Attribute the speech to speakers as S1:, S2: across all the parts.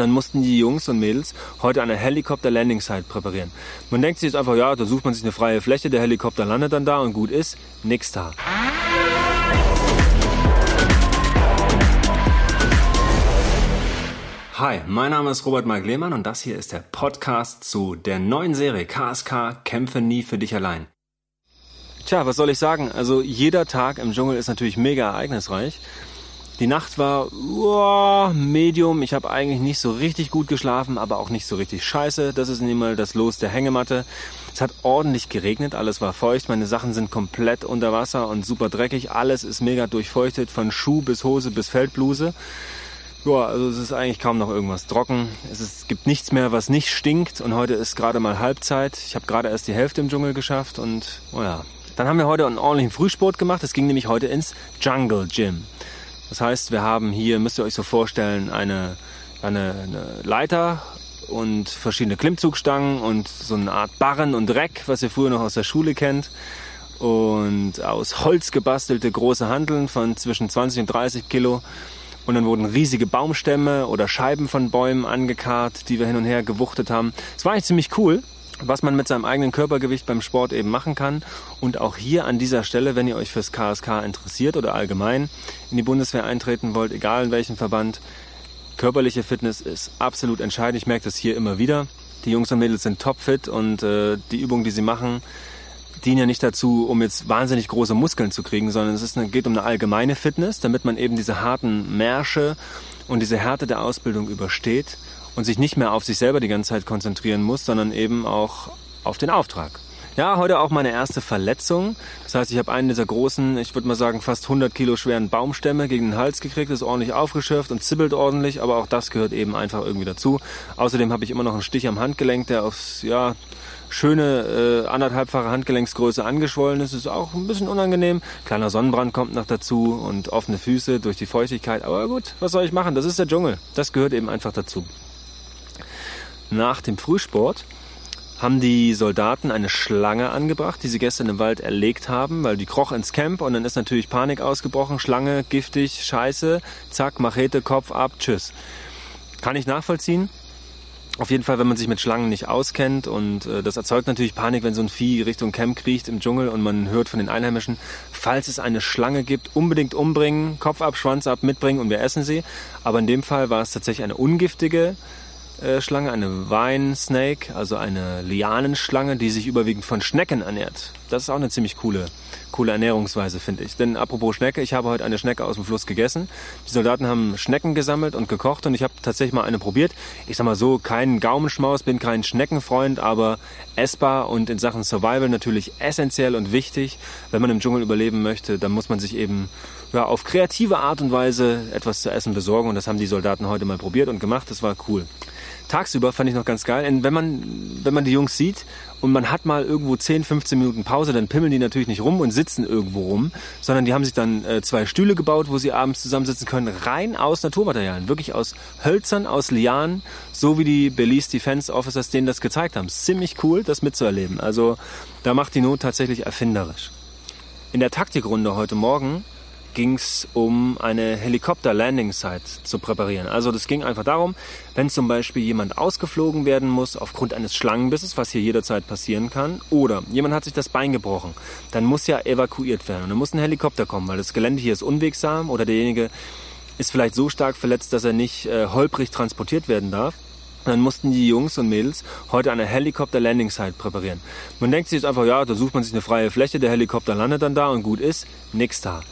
S1: dann mussten die Jungs und Mädels heute eine Helikopter-Landing-Site präparieren. Man denkt sich jetzt einfach, ja, da sucht man sich eine freie Fläche, der Helikopter landet dann da und gut ist. Nix da. Hi, mein Name ist Robert Mark Lehmann und das hier ist der Podcast zu der neuen Serie KSK Kämpfe nie für dich allein. Tja, was soll ich sagen? Also jeder Tag im Dschungel ist natürlich mega ereignisreich. Die Nacht war oh, medium. Ich habe eigentlich nicht so richtig gut geschlafen, aber auch nicht so richtig scheiße. Das ist nicht mal das Los der Hängematte. Es hat ordentlich geregnet, alles war feucht. Meine Sachen sind komplett unter Wasser und super dreckig. Alles ist mega durchfeuchtet, von Schuh bis Hose bis Feldbluse. Ja, also es ist eigentlich kaum noch irgendwas trocken. Es, ist, es gibt nichts mehr, was nicht stinkt. Und heute ist gerade mal Halbzeit. Ich habe gerade erst die Hälfte im Dschungel geschafft. Und oh ja, dann haben wir heute einen ordentlichen Frühsport gemacht. Es ging nämlich heute ins Jungle Gym. Das heißt, wir haben hier, müsst ihr euch so vorstellen, eine, eine, eine Leiter und verschiedene Klimmzugstangen und so eine Art Barren und Reck, was ihr früher noch aus der Schule kennt. Und aus Holz gebastelte große Handeln von zwischen 20 und 30 Kilo und dann wurden riesige Baumstämme oder Scheiben von Bäumen angekarrt, die wir hin und her gewuchtet haben. Es war eigentlich ziemlich cool, was man mit seinem eigenen Körpergewicht beim Sport eben machen kann. Und auch hier an dieser Stelle, wenn ihr euch fürs KSK interessiert oder allgemein in die Bundeswehr eintreten wollt, egal in welchem Verband, körperliche Fitness ist absolut entscheidend. Ich merke das hier immer wieder. Die Jungs und Mädels sind topfit und äh, die Übungen, die sie machen, dienen ja nicht dazu, um jetzt wahnsinnig große Muskeln zu kriegen, sondern es ist eine, geht um eine allgemeine Fitness, damit man eben diese harten Märsche und diese Härte der Ausbildung übersteht und sich nicht mehr auf sich selber die ganze Zeit konzentrieren muss, sondern eben auch auf den Auftrag. Ja, heute auch meine erste Verletzung. Das heißt, ich habe einen dieser großen, ich würde mal sagen, fast 100 Kilo schweren Baumstämme gegen den Hals gekriegt, ist ordentlich aufgeschürft und zibbelt ordentlich, aber auch das gehört eben einfach irgendwie dazu. Außerdem habe ich immer noch einen Stich am Handgelenk, der aufs, ja, schöne äh, anderthalbfache Handgelenksgröße angeschwollen ist. Ist auch ein bisschen unangenehm. Kleiner Sonnenbrand kommt noch dazu und offene Füße durch die Feuchtigkeit. Aber gut, was soll ich machen? Das ist der Dschungel. Das gehört eben einfach dazu. Nach dem Frühsport haben die Soldaten eine Schlange angebracht, die sie gestern im Wald erlegt haben, weil die kroch ins Camp und dann ist natürlich Panik ausgebrochen. Schlange, giftig, scheiße, zack, Machete, Kopf ab, tschüss. Kann ich nachvollziehen. Auf jeden Fall, wenn man sich mit Schlangen nicht auskennt und äh, das erzeugt natürlich Panik, wenn so ein Vieh Richtung Camp kriecht im Dschungel und man hört von den Einheimischen, falls es eine Schlange gibt, unbedingt umbringen, Kopf ab, Schwanz ab, mitbringen und wir essen sie. Aber in dem Fall war es tatsächlich eine ungiftige Schlange, eine Vine Snake, also eine Lianenschlange, die sich überwiegend von Schnecken ernährt. Das ist auch eine ziemlich coole coole Ernährungsweise, finde ich. Denn apropos Schnecke, ich habe heute eine Schnecke aus dem Fluss gegessen. Die Soldaten haben Schnecken gesammelt und gekocht und ich habe tatsächlich mal eine probiert. Ich sag mal so, kein Gaumenschmaus, bin kein Schneckenfreund, aber essbar und in Sachen Survival natürlich essentiell und wichtig. Wenn man im Dschungel überleben möchte, dann muss man sich eben ja, auf kreative Art und Weise etwas zu essen besorgen und das haben die Soldaten heute mal probiert und gemacht. Das war cool tagsüber fand ich noch ganz geil. Und wenn man, wenn man die Jungs sieht und man hat mal irgendwo 10, 15 Minuten Pause, dann pimmeln die natürlich nicht rum und sitzen irgendwo rum, sondern die haben sich dann äh, zwei Stühle gebaut, wo sie abends zusammensitzen können, rein aus Naturmaterialien, wirklich aus Hölzern, aus Lianen, so wie die Belize Defense Officers denen das gezeigt haben. Ziemlich cool, das mitzuerleben. Also da macht die Not tatsächlich erfinderisch. In der Taktikrunde heute Morgen ging es um eine Helikopter-Landing-Site zu präparieren. Also das ging einfach darum, wenn zum Beispiel jemand ausgeflogen werden muss aufgrund eines Schlangenbisses, was hier jederzeit passieren kann, oder jemand hat sich das Bein gebrochen, dann muss ja evakuiert werden. Und dann muss ein Helikopter kommen, weil das Gelände hier ist unwegsam oder derjenige ist vielleicht so stark verletzt, dass er nicht äh, holprig transportiert werden darf. dann mussten die Jungs und Mädels heute eine Helikopter-Landing-Site präparieren. Man denkt sich jetzt einfach, ja, da sucht man sich eine freie Fläche, der Helikopter landet dann da und gut ist. Nix da.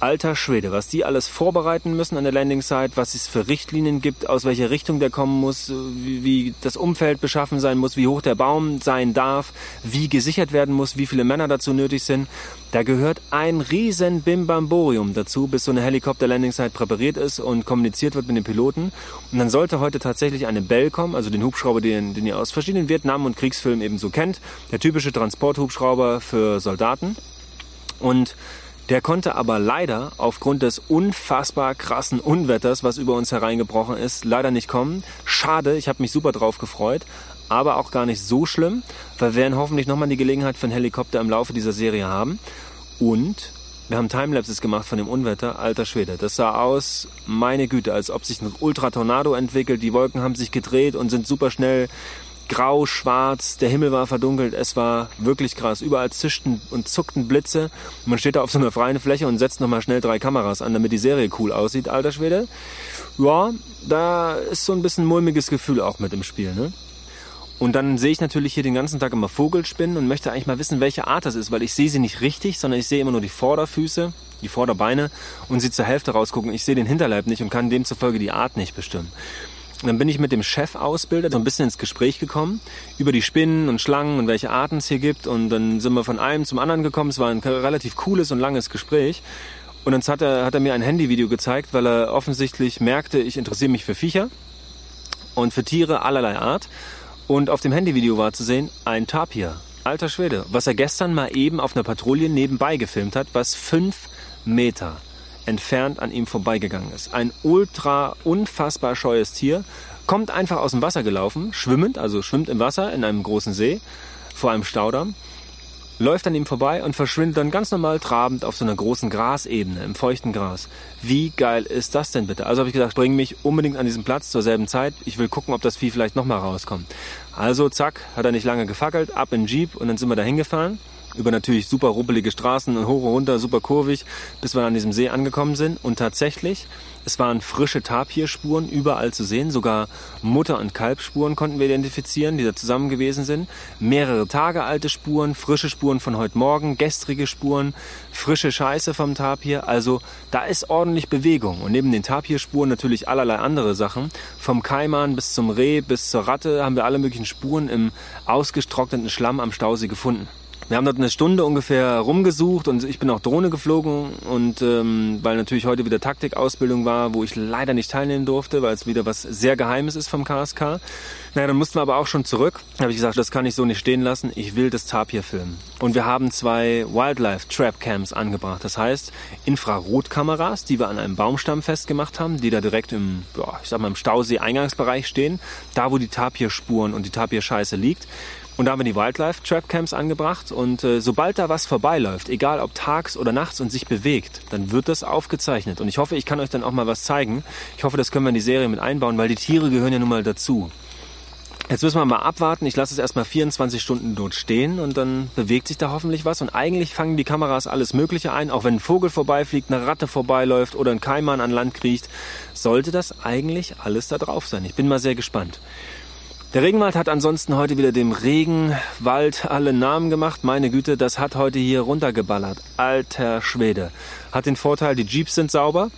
S1: Alter Schwede, was die alles vorbereiten müssen an der Landing-Site, was es für Richtlinien gibt, aus welcher Richtung der kommen muss, wie, wie, das Umfeld beschaffen sein muss, wie hoch der Baum sein darf, wie gesichert werden muss, wie viele Männer dazu nötig sind. Da gehört ein riesen Bimbamborium dazu, bis so eine Helikopter-Landing-Site präpariert ist und kommuniziert wird mit den Piloten. Und dann sollte heute tatsächlich eine Bell kommen, also den Hubschrauber, den, den ihr aus verschiedenen Vietnam- und Kriegsfilmen eben so kennt. Der typische Transporthubschrauber für Soldaten. Und der konnte aber leider aufgrund des unfassbar krassen Unwetters, was über uns hereingebrochen ist, leider nicht kommen. Schade, ich habe mich super drauf gefreut, aber auch gar nicht so schlimm, weil wir werden hoffentlich nochmal die Gelegenheit für einen Helikopter im Laufe dieser Serie haben. Und Wir haben Timelapses gemacht von dem Unwetter, alter Schwede. Das sah aus, meine Güte, als ob sich ein Ultratornado entwickelt. Die Wolken haben sich gedreht und sind super schnell grau, schwarz. Der Himmel war verdunkelt. Es war wirklich krass. Überall zischten und zuckten Blitze. Man steht da auf so einer freien Fläche und setzt nochmal schnell drei Kameras an, damit die Serie cool aussieht, alter Schwede. Ja, da ist so ein bisschen mulmiges Gefühl auch mit im Spiel, ne? Und dann sehe ich natürlich hier den ganzen Tag immer Vogelspinnen und möchte eigentlich mal wissen, welche Art das ist, weil ich sehe sie nicht richtig, sondern ich sehe immer nur die Vorderfüße, die Vorderbeine und sie zur Hälfte rausgucken. Ich sehe den Hinterleib nicht und kann demzufolge die Art nicht bestimmen. Dann bin ich mit dem Chefausbilder so ein bisschen ins Gespräch gekommen über die Spinnen und Schlangen und welche Arten es hier gibt. Und dann sind wir von einem zum anderen gekommen. Es war ein relativ cooles und langes Gespräch. Und dann hat er, hat er mir ein Handyvideo gezeigt, weil er offensichtlich merkte, ich interessiere mich für Viecher und für Tiere allerlei Art. Und auf dem Handyvideo war zu sehen ein Tapir. Alter Schwede. Was er gestern mal eben auf einer Patrouille nebenbei gefilmt hat, was fünf Meter entfernt an ihm vorbeigegangen ist. Ein ultra unfassbar scheues Tier. Kommt einfach aus dem Wasser gelaufen, schwimmend, also schwimmt im Wasser in einem großen See vor einem Staudamm läuft an ihm vorbei und verschwindet dann ganz normal trabend auf so einer großen Grasebene im feuchten Gras. Wie geil ist das denn bitte? Also habe ich gesagt, bring mich unbedingt an diesen Platz zur selben Zeit. Ich will gucken, ob das Vieh vielleicht nochmal rauskommt. Also zack, hat er nicht lange gefackelt, ab in den Jeep und dann sind wir da hingefahren über natürlich super rubbelige Straßen und hoch und runter, super kurvig, bis wir an diesem See angekommen sind. Und tatsächlich, es waren frische Tapirspuren überall zu sehen. Sogar Mutter- und Kalbspuren konnten wir identifizieren, die da zusammen gewesen sind. Mehrere Tage alte Spuren, frische Spuren von heute Morgen, gestrige Spuren, frische Scheiße vom Tapir. Also da ist ordentlich Bewegung. Und neben den Tapirspuren natürlich allerlei andere Sachen. Vom Kaiman bis zum Reh bis zur Ratte haben wir alle möglichen Spuren im ausgestrockneten Schlamm am Stausee gefunden. Wir haben dort eine Stunde ungefähr rumgesucht und ich bin auch Drohne geflogen und ähm, weil natürlich heute wieder Taktikausbildung war, wo ich leider nicht teilnehmen durfte, weil es wieder was sehr Geheimes ist vom KSK. Naja, dann mussten wir aber auch schon zurück. Da habe ich gesagt, das kann ich so nicht stehen lassen. Ich will das Tapir filmen. Und wir haben zwei Wildlife Trap Cams angebracht. Das heißt Infrarotkameras, die wir an einem Baumstamm festgemacht haben, die da direkt im, ja, ich sag mal im Stausee-Eingangsbereich stehen, da wo die Tapirspuren und die Tapirscheiße liegt. Und da haben wir die Wildlife Trap Camps angebracht und äh, sobald da was vorbeiläuft, egal ob tags oder nachts und sich bewegt, dann wird das aufgezeichnet. Und ich hoffe, ich kann euch dann auch mal was zeigen. Ich hoffe, das können wir in die Serie mit einbauen, weil die Tiere gehören ja nun mal dazu. Jetzt müssen wir mal abwarten. Ich lasse es erstmal 24 Stunden dort stehen und dann bewegt sich da hoffentlich was. Und eigentlich fangen die Kameras alles Mögliche ein. Auch wenn ein Vogel vorbeifliegt, eine Ratte vorbeiläuft oder ein Keimann an Land kriecht, sollte das eigentlich alles da drauf sein. Ich bin mal sehr gespannt. Der Regenwald hat ansonsten heute wieder dem Regenwald alle Namen gemacht. Meine Güte, das hat heute hier runtergeballert. Alter Schwede. Hat den Vorteil, die Jeeps sind sauber,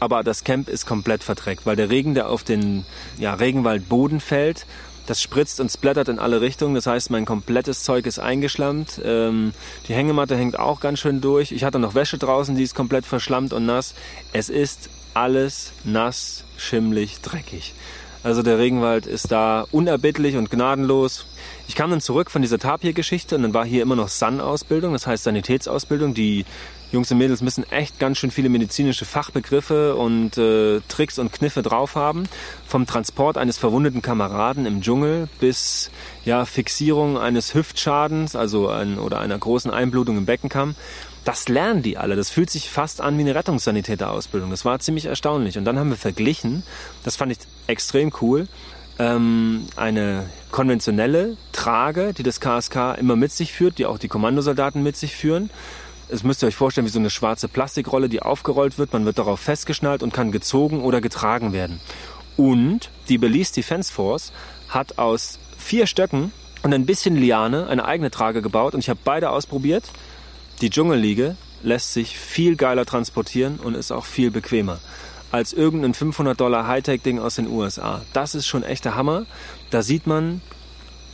S1: aber das Camp ist komplett verdreckt, weil der Regen, der auf den ja, Regenwaldboden fällt, das spritzt und splattert in alle Richtungen. Das heißt, mein komplettes Zeug ist eingeschlammt. Ähm, die Hängematte hängt auch ganz schön durch. Ich hatte noch Wäsche draußen, die ist komplett verschlammt und nass. Es ist alles nass, schimmlig, dreckig. Also der Regenwald ist da unerbittlich und gnadenlos. Ich kam dann zurück von dieser Tapir-Geschichte und dann war hier immer noch San-Ausbildung, das heißt Sanitätsausbildung. Die Jungs und Mädels müssen echt ganz schön viele medizinische Fachbegriffe und äh, Tricks und Kniffe drauf haben. Vom Transport eines verwundeten Kameraden im Dschungel bis ja, Fixierung eines Hüftschadens, also ein, oder einer großen Einblutung im Beckenkamm. Das lernen die alle. Das fühlt sich fast an wie eine Rettungssanitäterausbildung. Das war ziemlich erstaunlich. Und dann haben wir verglichen, das fand ich extrem cool, ähm, eine konventionelle Trage, die das KSK immer mit sich führt, die auch die Kommandosoldaten mit sich führen. Es müsst ihr euch vorstellen wie so eine schwarze Plastikrolle, die aufgerollt wird. Man wird darauf festgeschnallt und kann gezogen oder getragen werden. Und die Belize Defense Force hat aus vier Stöcken und ein bisschen Liane eine eigene Trage gebaut und ich habe beide ausprobiert. Die Dschungelliege lässt sich viel geiler transportieren und ist auch viel bequemer als irgendein 500 Dollar Hightech-Ding aus den USA. Das ist schon echter Hammer. Da sieht man,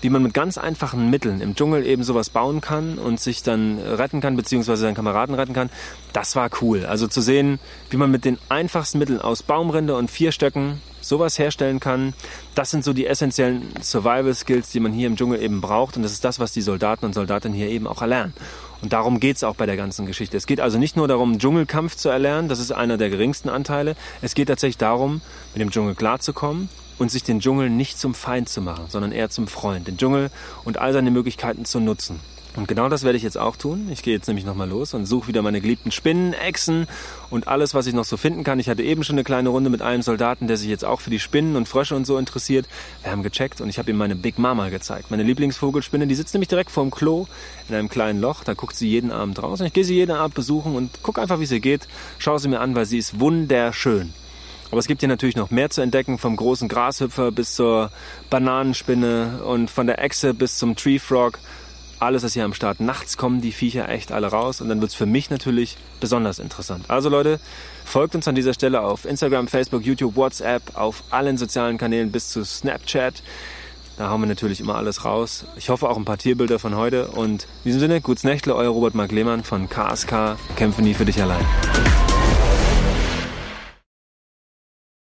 S1: wie man mit ganz einfachen Mitteln im Dschungel eben sowas bauen kann und sich dann retten kann, beziehungsweise seinen Kameraden retten kann. Das war cool. Also zu sehen, wie man mit den einfachsten Mitteln aus Baumrinde und vier Stöcken sowas herstellen kann, das sind so die essentiellen Survival Skills, die man hier im Dschungel eben braucht. Und das ist das, was die Soldaten und Soldatinnen hier eben auch erlernen. Und darum geht es auch bei der ganzen Geschichte. Es geht also nicht nur darum, Dschungelkampf zu erlernen, das ist einer der geringsten Anteile. Es geht tatsächlich darum, mit dem Dschungel klarzukommen und sich den Dschungel nicht zum Feind zu machen, sondern eher zum Freund. Den Dschungel und all seine Möglichkeiten zu nutzen. Und genau das werde ich jetzt auch tun. Ich gehe jetzt nämlich nochmal los und suche wieder meine geliebten Spinnen, Echsen und alles, was ich noch so finden kann. Ich hatte eben schon eine kleine Runde mit einem Soldaten, der sich jetzt auch für die Spinnen und Frösche und so interessiert. Wir haben gecheckt und ich habe ihm meine Big Mama gezeigt. Meine Lieblingsvogelspinne, die sitzt nämlich direkt vorm Klo in einem kleinen Loch. Da guckt sie jeden Abend raus und ich gehe sie jeden Abend besuchen und gucke einfach, wie sie geht. Schaue sie mir an, weil sie ist wunderschön. Aber es gibt hier natürlich noch mehr zu entdecken, vom großen Grashüpfer bis zur Bananenspinne und von der Echse bis zum Tree Frog alles ist hier am Start. Nachts kommen die Viecher echt alle raus und dann wird es für mich natürlich besonders interessant. Also Leute, folgt uns an dieser Stelle auf Instagram, Facebook, YouTube, WhatsApp, auf allen sozialen Kanälen bis zu Snapchat. Da hauen wir natürlich immer alles raus. Ich hoffe auch ein paar Tierbilder von heute. Und in diesem Sinne, gutes Nächtle, euer Robert Mark Lehmann von KSK. Kämpfe nie für dich allein.